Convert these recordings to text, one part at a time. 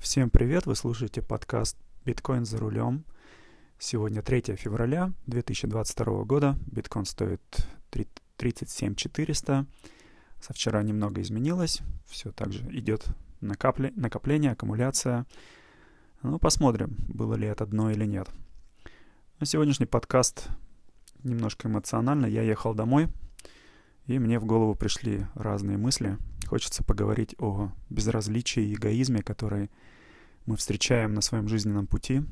Всем привет! Вы слушаете подкаст «Биткоин за рулем». Сегодня 3 февраля 2022 года. Биткоин стоит 37 400. Со вчера немного изменилось. Все так же идет накапле, накопление, аккумуляция. Ну, посмотрим, было ли это дно или нет. На сегодняшний подкаст немножко эмоционально. Я ехал домой, и мне в голову пришли разные мысли. Хочется поговорить о безразличии и эгоизме, который мы встречаем на своем жизненном пути.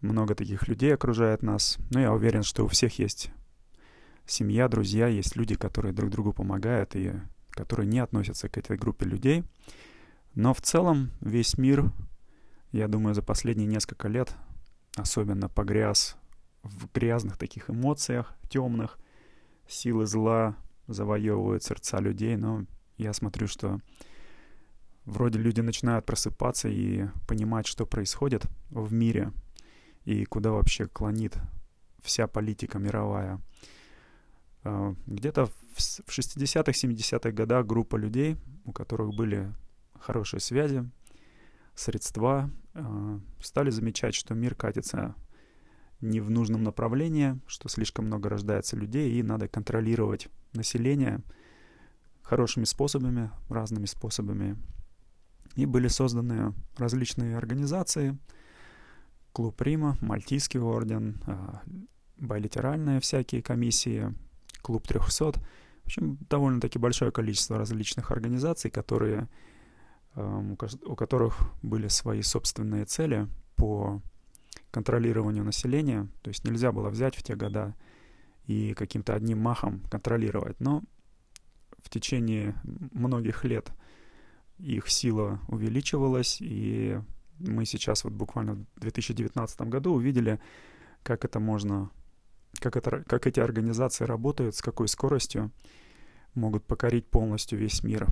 Много таких людей окружает нас. Но я уверен, что у всех есть семья, друзья, есть люди, которые друг другу помогают и которые не относятся к этой группе людей. Но в целом весь мир, я думаю, за последние несколько лет особенно погряз в грязных таких эмоциях, темных. Силы зла завоевывают сердца людей, но я смотрю, что вроде люди начинают просыпаться и понимать, что происходит в мире и куда вообще клонит вся политика мировая. А, где-то в 60-х, 70-х годах группа людей, у которых были хорошие связи, средства, а, стали замечать, что мир катится не в нужном направлении, что слишком много рождается людей, и надо контролировать население хорошими способами, разными способами. И были созданы различные организации, Клуб Рима, Мальтийский орден, а, билатеральные всякие комиссии, Клуб 300. В общем, довольно-таки большое количество различных организаций, которые, у которых были свои собственные цели по контролированию населения. То есть нельзя было взять в те года и каким-то одним махом контролировать. Но в течение многих лет их сила увеличивалась, и мы сейчас вот буквально в 2019 году увидели, как это можно, как, это, как эти организации работают, с какой скоростью могут покорить полностью весь мир.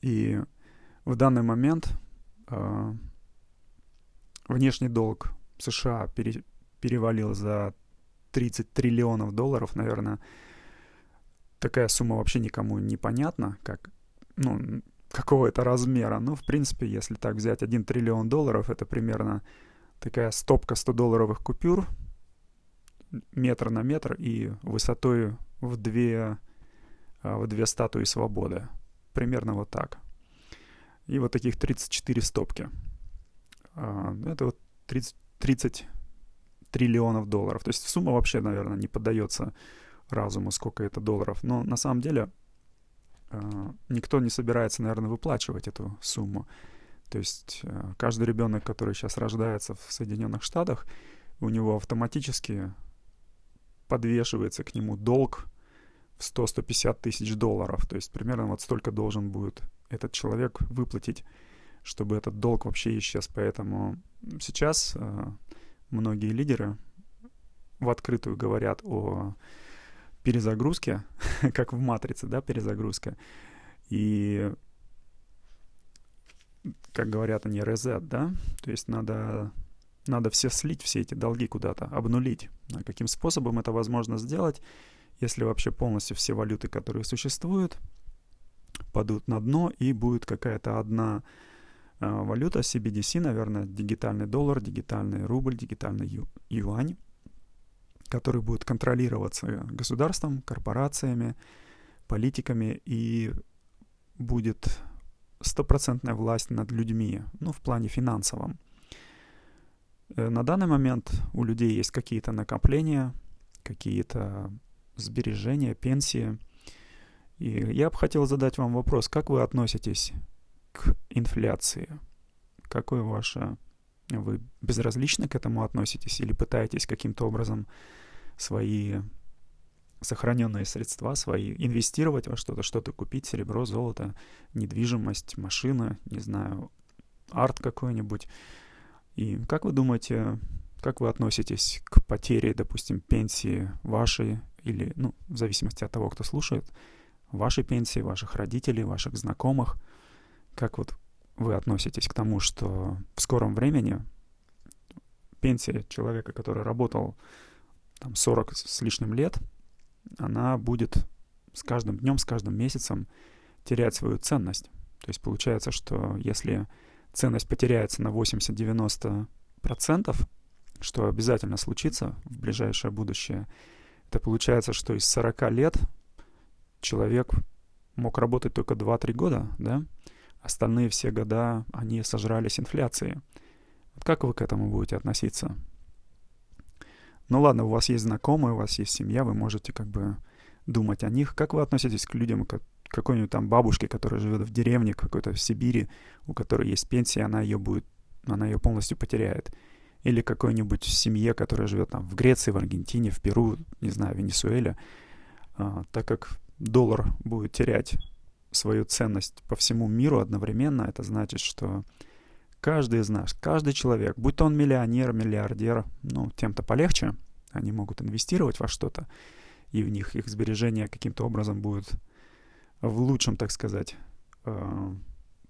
И в данный момент э, внешний долг США пере, перевалил за 30 триллионов долларов, наверное. Такая сумма вообще никому не понятна, как, ну, какого это размера. Ну, в принципе, если так взять 1 триллион долларов, это примерно такая стопка 100-долларовых купюр, метр на метр и высотой в две, а, в две статуи свободы. Примерно вот так. И вот таких 34 стопки. А, это вот 30, 30 триллионов долларов. То есть сумма вообще, наверное, не поддается разуму, сколько это долларов. Но на самом деле э, никто не собирается, наверное, выплачивать эту сумму. То есть э, каждый ребенок, который сейчас рождается в Соединенных Штатах, у него автоматически подвешивается к нему долг в 100-150 тысяч долларов. То есть примерно вот столько должен будет этот человек выплатить, чтобы этот долг вообще исчез. Поэтому сейчас э, многие лидеры в открытую говорят о перезагрузке, как в «Матрице», да, перезагрузка. И, как говорят они, резет, да, то есть надо, надо все слить, все эти долги куда-то, обнулить. А каким способом это возможно сделать, если вообще полностью все валюты, которые существуют, падут на дно, и будет какая-то одна валюта CBDC, наверное, дигитальный доллар, дигитальный рубль, дигитальный ю, юань, который будет контролироваться государством, корпорациями, политиками и будет стопроцентная власть над людьми, ну, в плане финансовом. Э, на данный момент у людей есть какие-то накопления, какие-то сбережения, пенсии. И я бы хотел задать вам вопрос, как вы относитесь инфляции? Какое ваше... Вы безразлично к этому относитесь или пытаетесь каким-то образом свои сохраненные средства свои инвестировать во что-то, что-то купить, серебро, золото, недвижимость, машина, не знаю, арт какой-нибудь. И как вы думаете, как вы относитесь к потере, допустим, пенсии вашей или, ну, в зависимости от того, кто слушает, вашей пенсии, ваших родителей, ваших знакомых – как вот вы относитесь к тому, что в скором времени пенсия человека, который работал там 40 с лишним лет, она будет с каждым днем, с каждым месяцем терять свою ценность. То есть получается, что если ценность потеряется на 80-90%, что обязательно случится в ближайшее будущее, это получается, что из 40 лет человек мог работать только 2-3 года, да? Остальные все года они сожрались инфляцией. Как вы к этому будете относиться? Ну ладно, у вас есть знакомые, у вас есть семья, вы можете как бы думать о них. Как вы относитесь к людям, к какой-нибудь там бабушке, которая живет в деревне какой-то в Сибири, у которой есть пенсия, она ее будет, она ее полностью потеряет? Или какой-нибудь семье, которая живет там в Греции, в Аргентине, в Перу, не знаю, Венесуэле, а, так как доллар будет терять свою ценность по всему миру одновременно, это значит, что каждый из нас, каждый человек, будь то он миллионер, миллиардер, ну, тем-то полегче, они могут инвестировать во что-то, и в них их сбережения каким-то образом будут в лучшем, так сказать, э,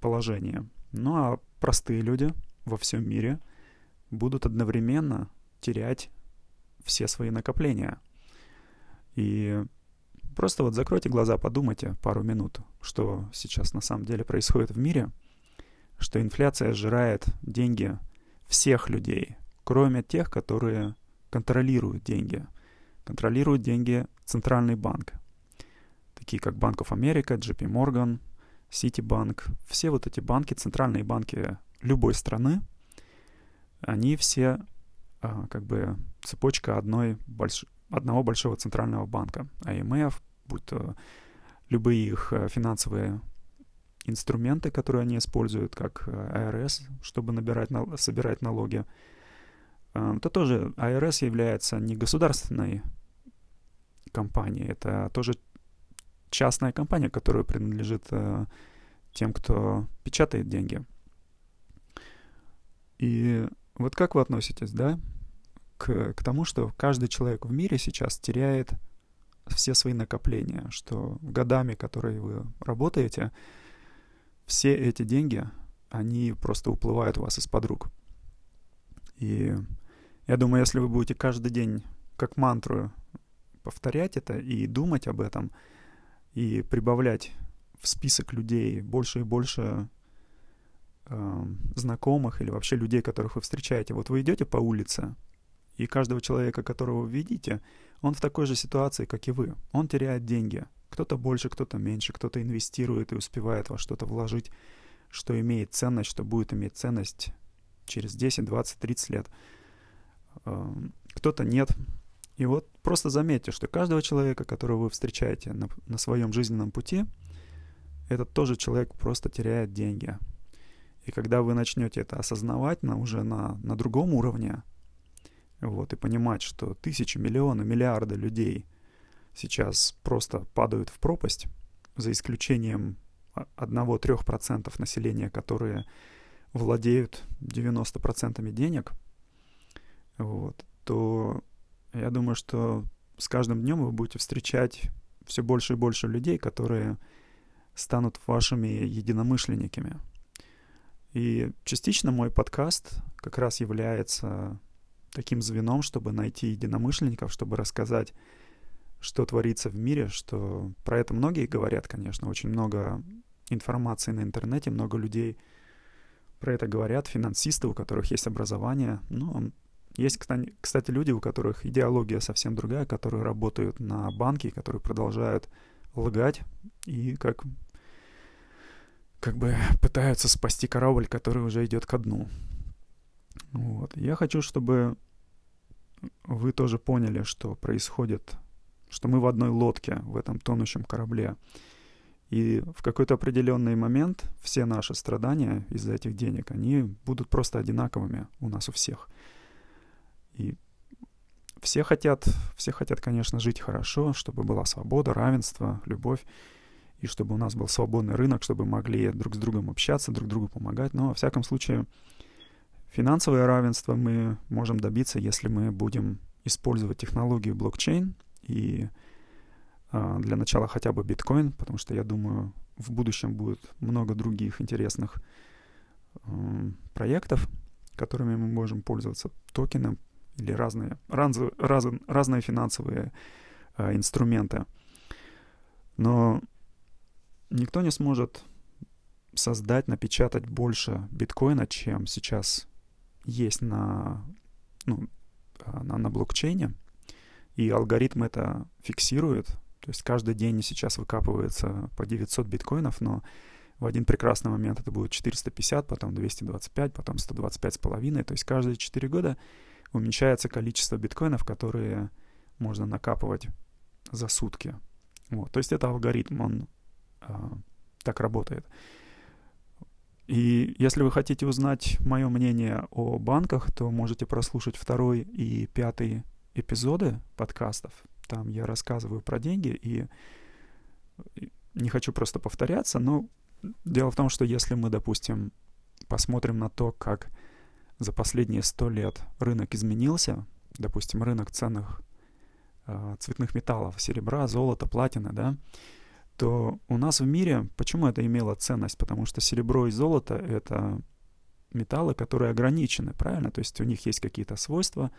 положении. Ну а простые люди во всем мире будут одновременно терять все свои накопления. И просто вот закройте глаза, подумайте пару минут, что сейчас на самом деле происходит в мире, что инфляция сжирает деньги всех людей, кроме тех, которые контролируют деньги – контролирует деньги Центральный банк, такие как Банк of America, JP Morgan, Citibank. Все вот эти банки, центральные банки любой страны, они все а, как бы цепочка одной больш... одного большого центрального банка. IMF, будь то любые их э, финансовые инструменты, которые они используют, как АРС, чтобы набирать, собирать налоги. Это тоже АРС является не государственной компании. Это тоже частная компания, которая принадлежит э, тем, кто печатает деньги. И вот как вы относитесь, да, к, к тому, что каждый человек в мире сейчас теряет все свои накопления, что годами, которые вы работаете, все эти деньги, они просто уплывают у вас из-под рук. И я думаю, если вы будете каждый день как мантру повторять это и думать об этом, и прибавлять в список людей больше и больше э, знакомых или вообще людей, которых вы встречаете. Вот вы идете по улице, и каждого человека, которого вы видите, он в такой же ситуации, как и вы. Он теряет деньги. Кто-то больше, кто-то меньше, кто-то инвестирует и успевает во что-то вложить, что имеет ценность, что будет иметь ценность через 10, 20, 30 лет. Эм, кто-то нет, и вот просто заметьте, что каждого человека, которого вы встречаете на, на своем жизненном пути, этот тоже человек просто теряет деньги. И когда вы начнете это осознавать на, уже на, на другом уровне, вот, и понимать, что тысячи, миллионы, миллиарды людей сейчас просто падают в пропасть, за исключением 1-3% населения, которые владеют 90% денег, вот, то я думаю, что с каждым днем вы будете встречать все больше и больше людей, которые станут вашими единомышленниками. И частично мой подкаст как раз является таким звеном, чтобы найти единомышленников, чтобы рассказать, что творится в мире, что про это многие говорят, конечно, очень много информации на интернете, много людей про это говорят, финансисты, у которых есть образование, но есть, кстати, люди, у которых идеология совсем другая, которые работают на банке, которые продолжают лгать и как, как бы пытаются спасти корабль, который уже идет ко дну. Вот. Я хочу, чтобы вы тоже поняли, что происходит, что мы в одной лодке в этом тонущем корабле. И в какой-то определенный момент все наши страдания из-за этих денег, они будут просто одинаковыми у нас у всех. И все хотят, все хотят, конечно, жить хорошо, чтобы была свобода, равенство, любовь, и чтобы у нас был свободный рынок, чтобы могли друг с другом общаться, друг другу помогать. Но, во всяком случае, финансовое равенство мы можем добиться, если мы будем использовать технологию блокчейн и а, для начала хотя бы биткоин, потому что я думаю, в будущем будет много других интересных э, проектов, которыми мы можем пользоваться, токены, или разные, раз, раз, разные финансовые э, инструменты. Но никто не сможет создать, напечатать больше биткоина, чем сейчас есть на, ну, а, на, на блокчейне. И алгоритм это фиксирует. То есть каждый день сейчас выкапывается по 900 биткоинов, но в один прекрасный момент это будет 450, потом 225, потом 125 с половиной. То есть каждые 4 года уменьшается количество биткоинов, которые можно накапывать за сутки. Вот. То есть это алгоритм, он а, так работает. И если вы хотите узнать мое мнение о банках, то можете прослушать второй и пятый эпизоды подкастов. Там я рассказываю про деньги и не хочу просто повторяться, но дело в том, что если мы, допустим, посмотрим на то, как за последние сто лет рынок изменился, допустим, рынок ценных э, цветных металлов, серебра, золота, платины, да, то у нас в мире, почему это имело ценность? Потому что серебро и золото — это металлы, которые ограничены, правильно? То есть у них есть какие-то свойства,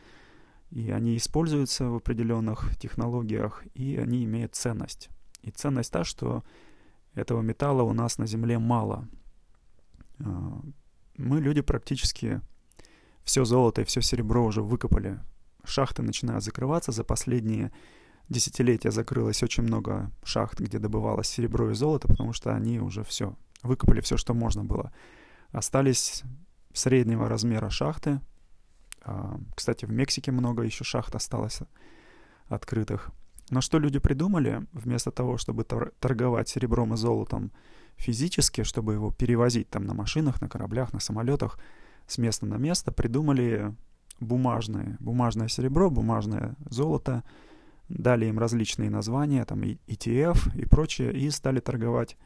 и они используются в определенных технологиях, и они имеют ценность. И ценность та, что этого металла у нас на Земле мало. А, мы, люди, практически все золото и все серебро уже выкопали. Шахты начинают закрываться за последние десятилетия закрылось очень много шахт, где добывалось серебро и золото, потому что они уже все, выкопали все, что можно было. Остались среднего размера шахты. А, кстати, в Мексике много еще шахт осталось открытых. Но что люди придумали, вместо того, чтобы торговать серебром и золотом физически, чтобы его перевозить там на машинах, на кораблях, на самолетах с места на место, придумали бумажное, бумажное серебро, бумажное золото — дали им различные названия, там ETF и прочее, и стали торговать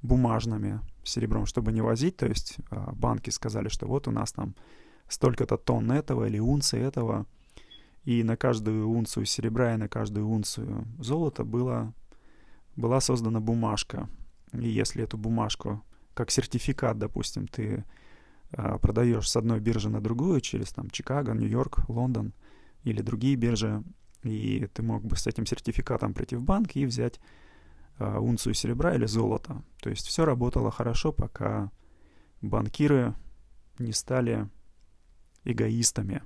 бумажными серебром, чтобы не возить. То есть а, банки сказали, что вот у нас там столько-то тонн этого или унции этого, и на каждую унцию серебра и на каждую унцию золота было, была создана бумажка. И если эту бумажку, как сертификат, допустим, ты а, продаешь с одной биржи на другую через там Чикаго, Нью-Йорк, Лондон или другие биржи, и ты мог бы с этим сертификатом прийти в банк и взять э, унцию серебра или золота. То есть все работало хорошо, пока банкиры не стали эгоистами.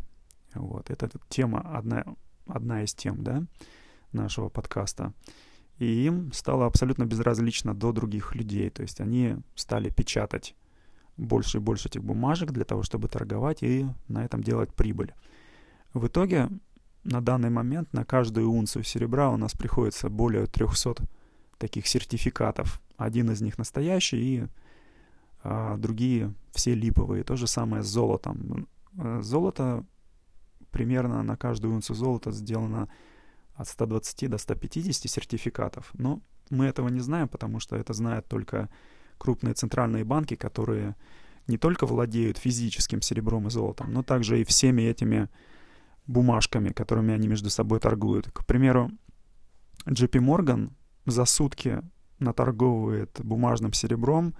Вот. Это тема, одна, одна из тем да, нашего подкаста. И им стало абсолютно безразлично до других людей. То есть они стали печатать больше и больше этих бумажек для того, чтобы торговать и на этом делать прибыль. В итоге на данный момент на каждую унцию серебра у нас приходится более 300 таких сертификатов. Один из них настоящий, и а, другие все липовые. То же самое с золотом. Э, золото примерно на каждую унцию золота сделано от 120 до 150 сертификатов. Но мы этого не знаем, потому что это знают только крупные центральные банки, которые не только владеют физическим серебром и золотом, но также и всеми этими бумажками, которыми они между собой торгуют. К примеру, JP Morgan за сутки наторговывает бумажным серебром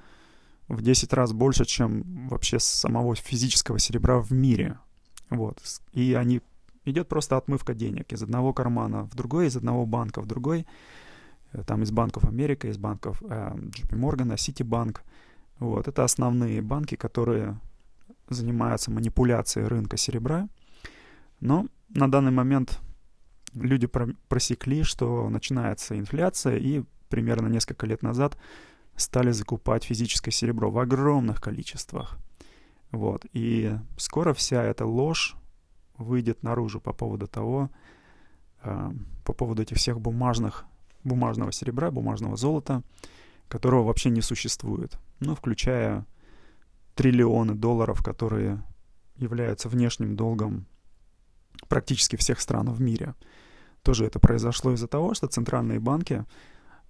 в 10 раз больше, чем вообще самого физического серебра в мире. Вот. И они идет просто отмывка денег из одного кармана в другой, из одного банка в другой. Э, там из банков Америка, из банков э, JP Morgan, Citibank. Вот. Это основные банки, которые занимаются манипуляцией рынка серебра. Но на данный момент люди просекли, что начинается инфляция, и примерно несколько лет назад стали закупать физическое серебро в огромных количествах. Вот. И скоро вся эта ложь выйдет наружу по поводу того, э, по поводу этих всех бумажных, бумажного серебра, бумажного золота, которого вообще не существует. Ну, включая триллионы долларов, которые являются внешним долгом практически всех стран в мире. Тоже это произошло из-за того, что центральные банки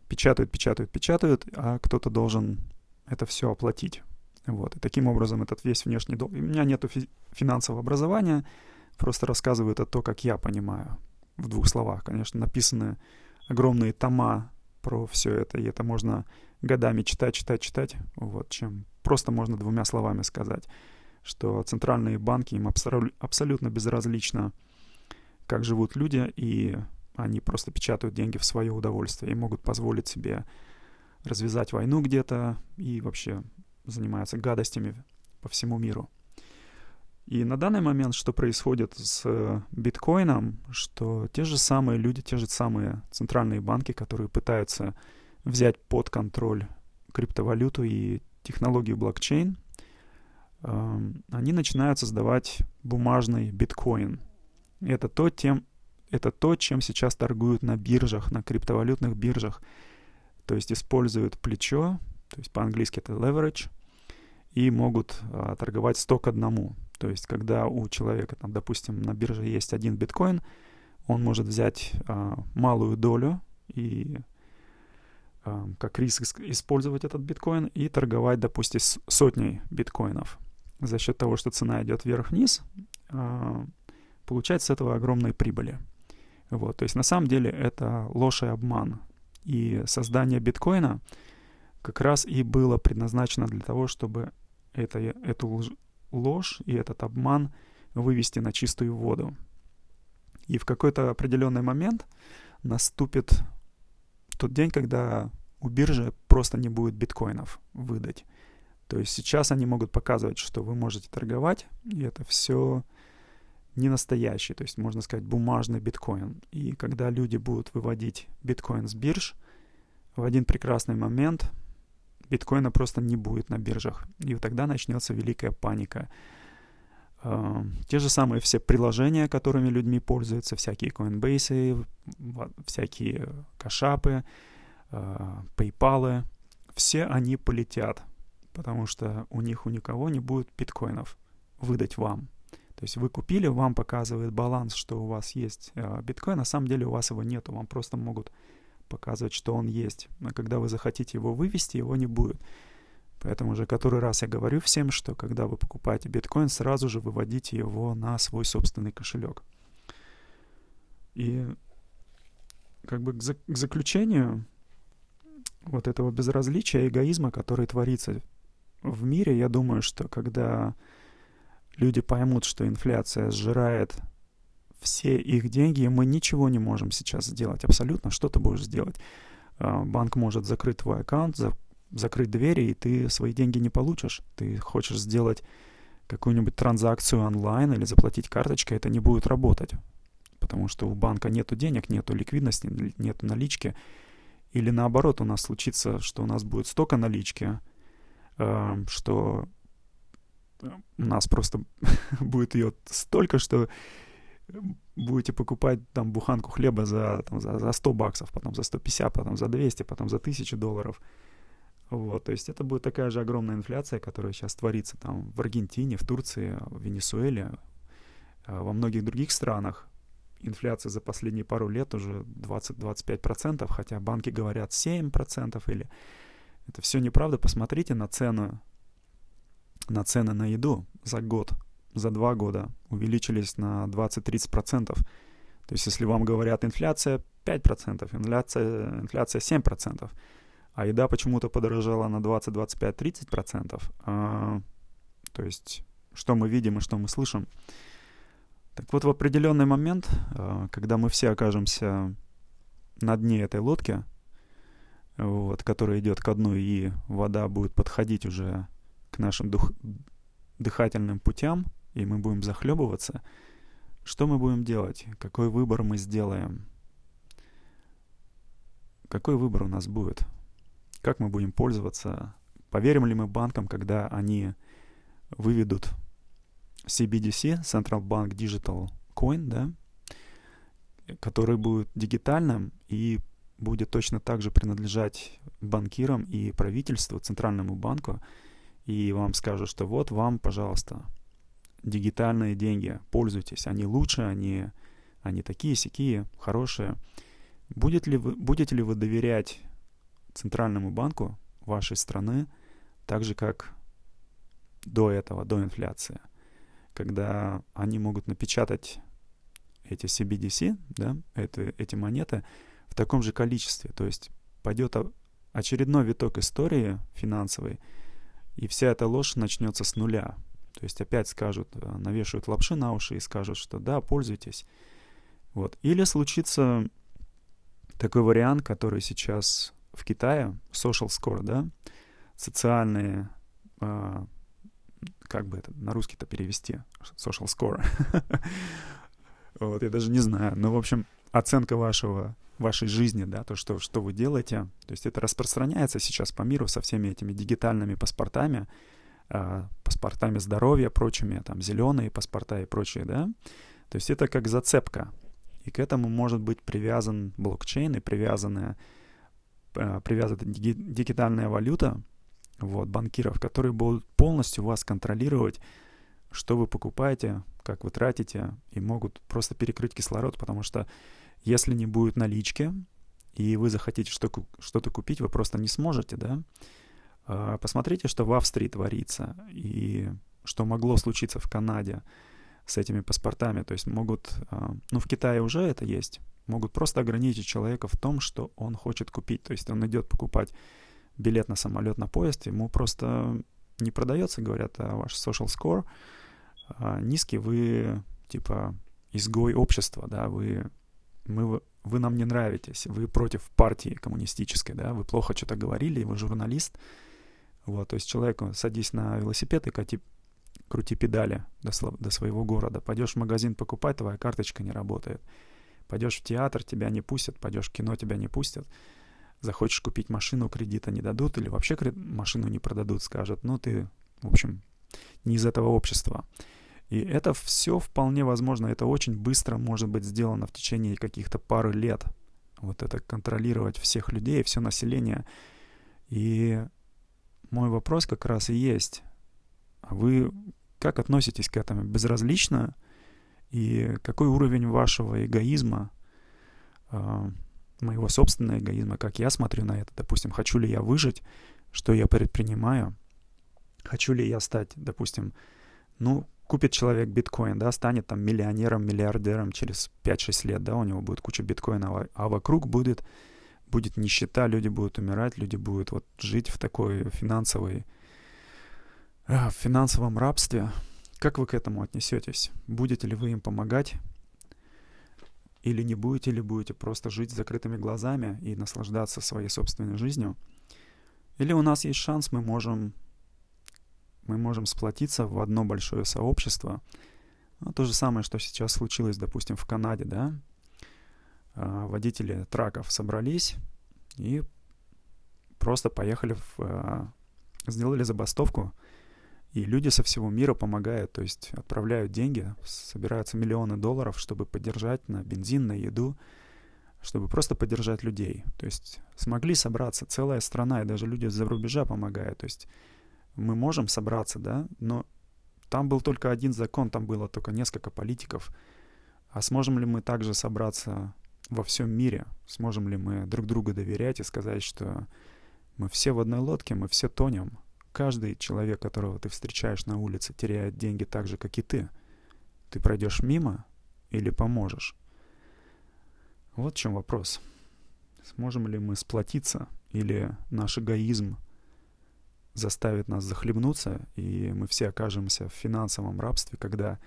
печатают, печатают, печатают, а кто-то должен это все оплатить. Вот. И таким образом этот весь внешний долг... У меня нет фи- финансового образования, просто рассказываю это то, как я понимаю. В двух словах, конечно, написаны огромные тома про все это, и это можно годами читать, читать, читать, вот, чем просто можно двумя словами сказать что центральные банки им абсолютно безразлично, как живут люди, и они просто печатают деньги в свое удовольствие и могут позволить себе развязать войну где-то и вообще занимаются гадостями по всему миру. И на данный момент, что происходит с биткоином, что те же самые люди, те же самые центральные банки, которые пытаются взять под контроль криптовалюту и технологию блокчейн, эм, они начинают создавать бумажный биткоин. Это то, тем, это то, чем сейчас торгуют на биржах, на криптовалютных биржах. То есть используют плечо, то есть по-английски это leverage, и могут а, торговать 100 к одному. То есть, когда у человека, там, допустим, на бирже есть один биткоин, он может взять а, малую долю и а, как риск использовать этот биткоин и торговать, допустим, сотней биткоинов. За счет того, что цена идет вверх-вниз, а, получать с этого огромные прибыли. Вот, то есть на самом деле это ложь и обман. И создание биткоина как раз и было предназначено для того, чтобы это, эту ложь и этот обман вывести на чистую воду. И в какой-то определенный момент наступит тот день, когда у биржи просто не будет биткоинов выдать. То есть сейчас они могут показывать, что вы можете торговать, и это все не настоящий, то есть можно сказать бумажный биткоин. И когда люди будут выводить биткоин с бирж, в один прекрасный момент биткоина просто не будет на биржах. И тогда начнется великая паника. Uh, те же самые все приложения, которыми людьми пользуются, всякие Coinbase, всякие кашапы, uh, PayPal, все они полетят, потому что у них у никого не будет биткоинов выдать вам. То есть вы купили, вам показывает баланс, что у вас есть uh, биткоин, на самом деле у вас его нету, вам просто могут показывать, что он есть. А когда вы захотите его вывести, его не будет. Поэтому уже который раз я говорю всем, что когда вы покупаете биткоин, сразу же выводите его на свой собственный кошелек. И как бы к, за- к заключению вот этого безразличия, эгоизма, который творится в мире, я думаю, что когда люди поймут, что инфляция сжирает все их деньги, мы ничего не можем сейчас сделать, абсолютно. Что ты будешь сделать? А, банк может закрыть твой аккаунт, за, закрыть двери, и ты свои деньги не получишь. Ты хочешь сделать какую-нибудь транзакцию онлайн или заплатить карточкой, это не будет работать. Потому что у банка нету денег, нету ликвидности, нету налички. Или наоборот, у нас случится, что у нас будет столько налички, а, что у нас просто будет ее столько, что будете покупать там буханку хлеба за, там, за, за 100 баксов, потом за 150, потом за 200, потом за 1000 долларов. Вот, то есть это будет такая же огромная инфляция, которая сейчас творится там в Аргентине, в Турции, в Венесуэле, а, во многих других странах. Инфляция за последние пару лет уже 20-25%, хотя банки говорят 7% или... Это все неправда. Посмотрите на цену, на цены на еду за год за два года увеличились на 20-30%. То есть если вам говорят инфляция 5%, инфляция, инфляция 7%, а еда почему-то подорожала на 20, 25, 30%, а, то есть что мы видим и что мы слышим. Так вот, в определенный момент, а, когда мы все окажемся на дне этой лодки, вот, которая идет ко дну, и вода будет подходить уже нашим дух, дыхательным путям, и мы будем захлебываться, что мы будем делать? Какой выбор мы сделаем? Какой выбор у нас будет? Как мы будем пользоваться? Поверим ли мы банкам, когда они выведут CBDC, Central Bank Digital Coin, да, который будет дигитальным и будет точно так же принадлежать банкирам и правительству, Центральному банку, и вам скажут, что вот вам, пожалуйста, дигитальные деньги, пользуйтесь, они лучше, они, они такие, сякие, хорошие. Будет ли вы, будете ли вы доверять Центральному банку вашей страны так же, как до этого, до инфляции, когда они могут напечатать эти CBDC, да, это, эти монеты в таком же количестве. То есть пойдет очередной виток истории финансовой, и вся эта ложь начнется с нуля. То есть опять скажут, э, навешивают лапши на уши и скажут, что да, пользуйтесь. Вот. Или случится такой вариант, который сейчас в Китае, social score, да, социальные а, как бы это на русский-то перевести? Social score. вот, я даже не знаю. Но, в общем, оценка вашего вашей жизни, да, то, что, что вы делаете. То есть это распространяется сейчас по миру со всеми этими дигитальными паспортами, э, паспортами здоровья, прочими, там, зеленые паспорта и прочие, да. То есть это как зацепка. И к этому может быть привязан блокчейн и привязанная, э, привязана дигитальная валюта, вот, банкиров, которые будут полностью вас контролировать, что вы покупаете, как вы тратите, и могут просто перекрыть кислород, потому что если не будет налички, и вы захотите что-то купить, вы просто не сможете, да? А, посмотрите, что в Австрии творится, и что могло случиться в Канаде с этими паспортами. То есть могут, а, ну в Китае уже это есть, могут просто ограничить человека в том, что он хочет купить. То есть он идет покупать билет на самолет, на поезд, ему просто не продается, говорят, а ваш social score а, низкий, вы типа изгой общества, да, вы мы, вы нам не нравитесь, вы против партии коммунистической, да, вы плохо что-то говорили, вы журналист. Вот, то есть человеку садись на велосипед и кати, крути педали до, до своего города. Пойдешь в магазин покупать, твоя карточка не работает. Пойдешь в театр, тебя не пустят, пойдешь в кино, тебя не пустят. Захочешь купить машину, кредита не дадут, или вообще машину не продадут, скажут, ну ты, в общем, не из этого общества. И это все вполне возможно, это очень быстро может быть сделано в течение каких-то пары лет. Вот это контролировать всех людей, все население. И мой вопрос как раз и есть. А вы как относитесь к этому? Безразлично? И какой уровень вашего эгоизма, э, моего собственного эгоизма, как я смотрю на это? Допустим, хочу ли я выжить, что я предпринимаю? Хочу ли я стать, допустим, ну, купит человек биткоин, да, станет там миллионером, миллиардером через 5-6 лет, да, у него будет куча биткоина, а вокруг будет, будет нищета, люди будут умирать, люди будут вот жить в такой финансовой, в финансовом рабстве. Как вы к этому отнесетесь? Будете ли вы им помогать? Или не будете, или будете просто жить с закрытыми глазами и наслаждаться своей собственной жизнью? Или у нас есть шанс, мы можем мы можем сплотиться в одно большое сообщество. Ну, то же самое, что сейчас случилось, допустим, в Канаде, да. А, водители траков собрались и просто поехали, в, а, сделали забастовку, и люди со всего мира помогают, то есть отправляют деньги, собираются миллионы долларов, чтобы поддержать на бензин, на еду, чтобы просто поддержать людей. То есть смогли собраться целая страна, и даже люди за рубежа помогают. То есть мы можем собраться, да, но там был только один закон, там было только несколько политиков. А сможем ли мы также собраться во всем мире? Сможем ли мы друг другу доверять и сказать, что мы все в одной лодке, мы все тонем? Каждый человек, которого ты встречаешь на улице, теряет деньги так же, как и ты. Ты пройдешь мимо или поможешь? Вот в чем вопрос. Сможем ли мы сплотиться или наш эгоизм заставит нас захлебнуться, и мы все окажемся в финансовом рабстве, когда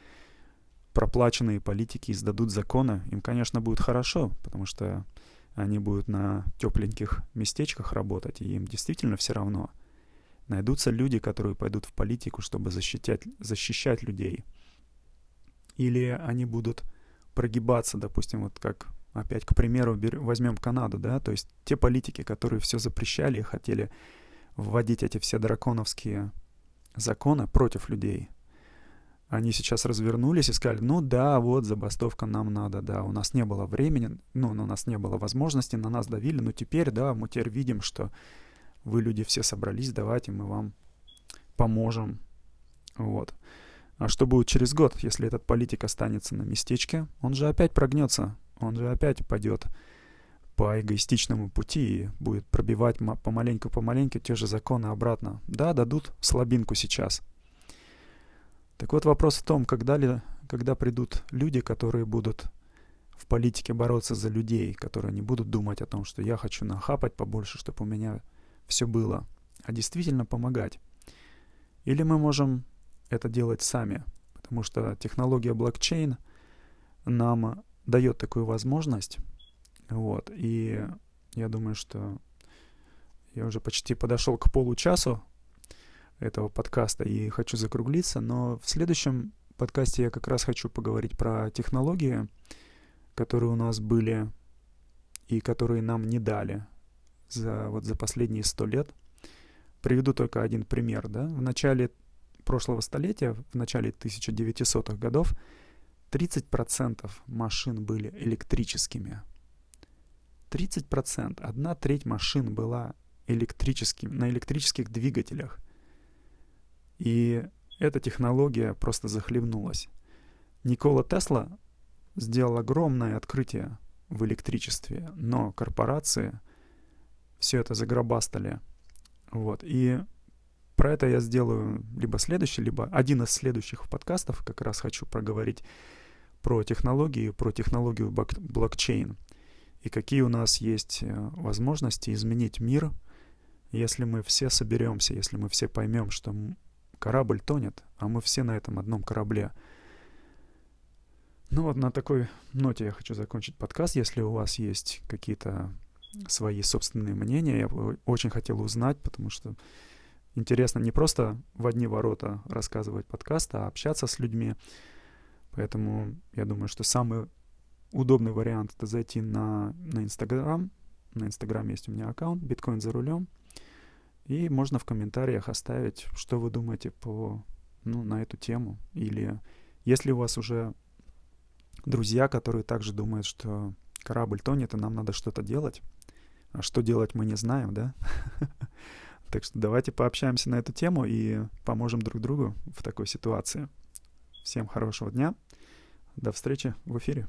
проплаченные политики издадут законы. Им, конечно, будет хорошо, потому что они будут на тепленьких местечках работать, и им действительно все равно. Найдутся люди, которые пойдут в политику, чтобы защищать, защищать людей. Или они будут прогибаться, допустим, вот как опять, к примеру, возьмем Канаду, да, то есть те политики, которые все запрещали и хотели вводить эти все драконовские законы против людей. Они сейчас развернулись и сказали, ну да, вот забастовка нам надо, да, у нас не было времени, ну, у нас не было возможности, на нас давили, но теперь, да, мы теперь видим, что вы, люди, все собрались, давайте мы вам поможем. Вот. А что будет через год, если этот политик останется на местечке? Он же опять прогнется, он же опять пойдет по эгоистичному пути и будет пробивать помаленьку-помаленьку те же законы обратно. Да, дадут слабинку сейчас. Так вот вопрос в том, когда, ли, когда придут люди, которые будут в политике бороться за людей, которые не будут думать о том, что я хочу нахапать побольше, чтобы у меня все было, а действительно помогать. Или мы можем это делать сами, потому что технология блокчейн нам дает такую возможность вот, и я думаю, что я уже почти подошел к получасу этого подкаста и хочу закруглиться, но в следующем подкасте я как раз хочу поговорить про технологии, которые у нас были и которые нам не дали за, вот за последние сто лет. Приведу только один пример. Да? В начале прошлого столетия, в начале 1900-х годов, 30% машин были электрическими. 30%, одна треть машин была электрическим, на электрических двигателях. И эта технология просто захлебнулась. Никола Тесла сделал огромное открытие в электричестве, но корпорации все это загробастали. Вот. И про это я сделаю либо следующий, либо один из следующих подкастов. Как раз хочу проговорить про технологии, про технологию блокчейн и какие у нас есть э, возможности изменить мир, если мы все соберемся, если мы все поймем, что корабль тонет, а мы все на этом одном корабле. Ну вот на такой ноте я хочу закончить подкаст. Если у вас есть какие-то свои собственные мнения, я очень хотел узнать, потому что интересно не просто в одни ворота рассказывать подкаст, а общаться с людьми. Поэтому я думаю, что самый удобный вариант это зайти на, на Инстаграм. На Инстаграм есть у меня аккаунт биткоин за рулем. И можно в комментариях оставить, что вы думаете по, ну, на эту тему. Или если у вас уже друзья, которые также думают, что корабль тонет, и нам надо что-то делать. А что делать мы не знаем, да? Так что давайте пообщаемся на эту тему и поможем друг другу в такой ситуации. Всем хорошего дня. До встречи в эфире.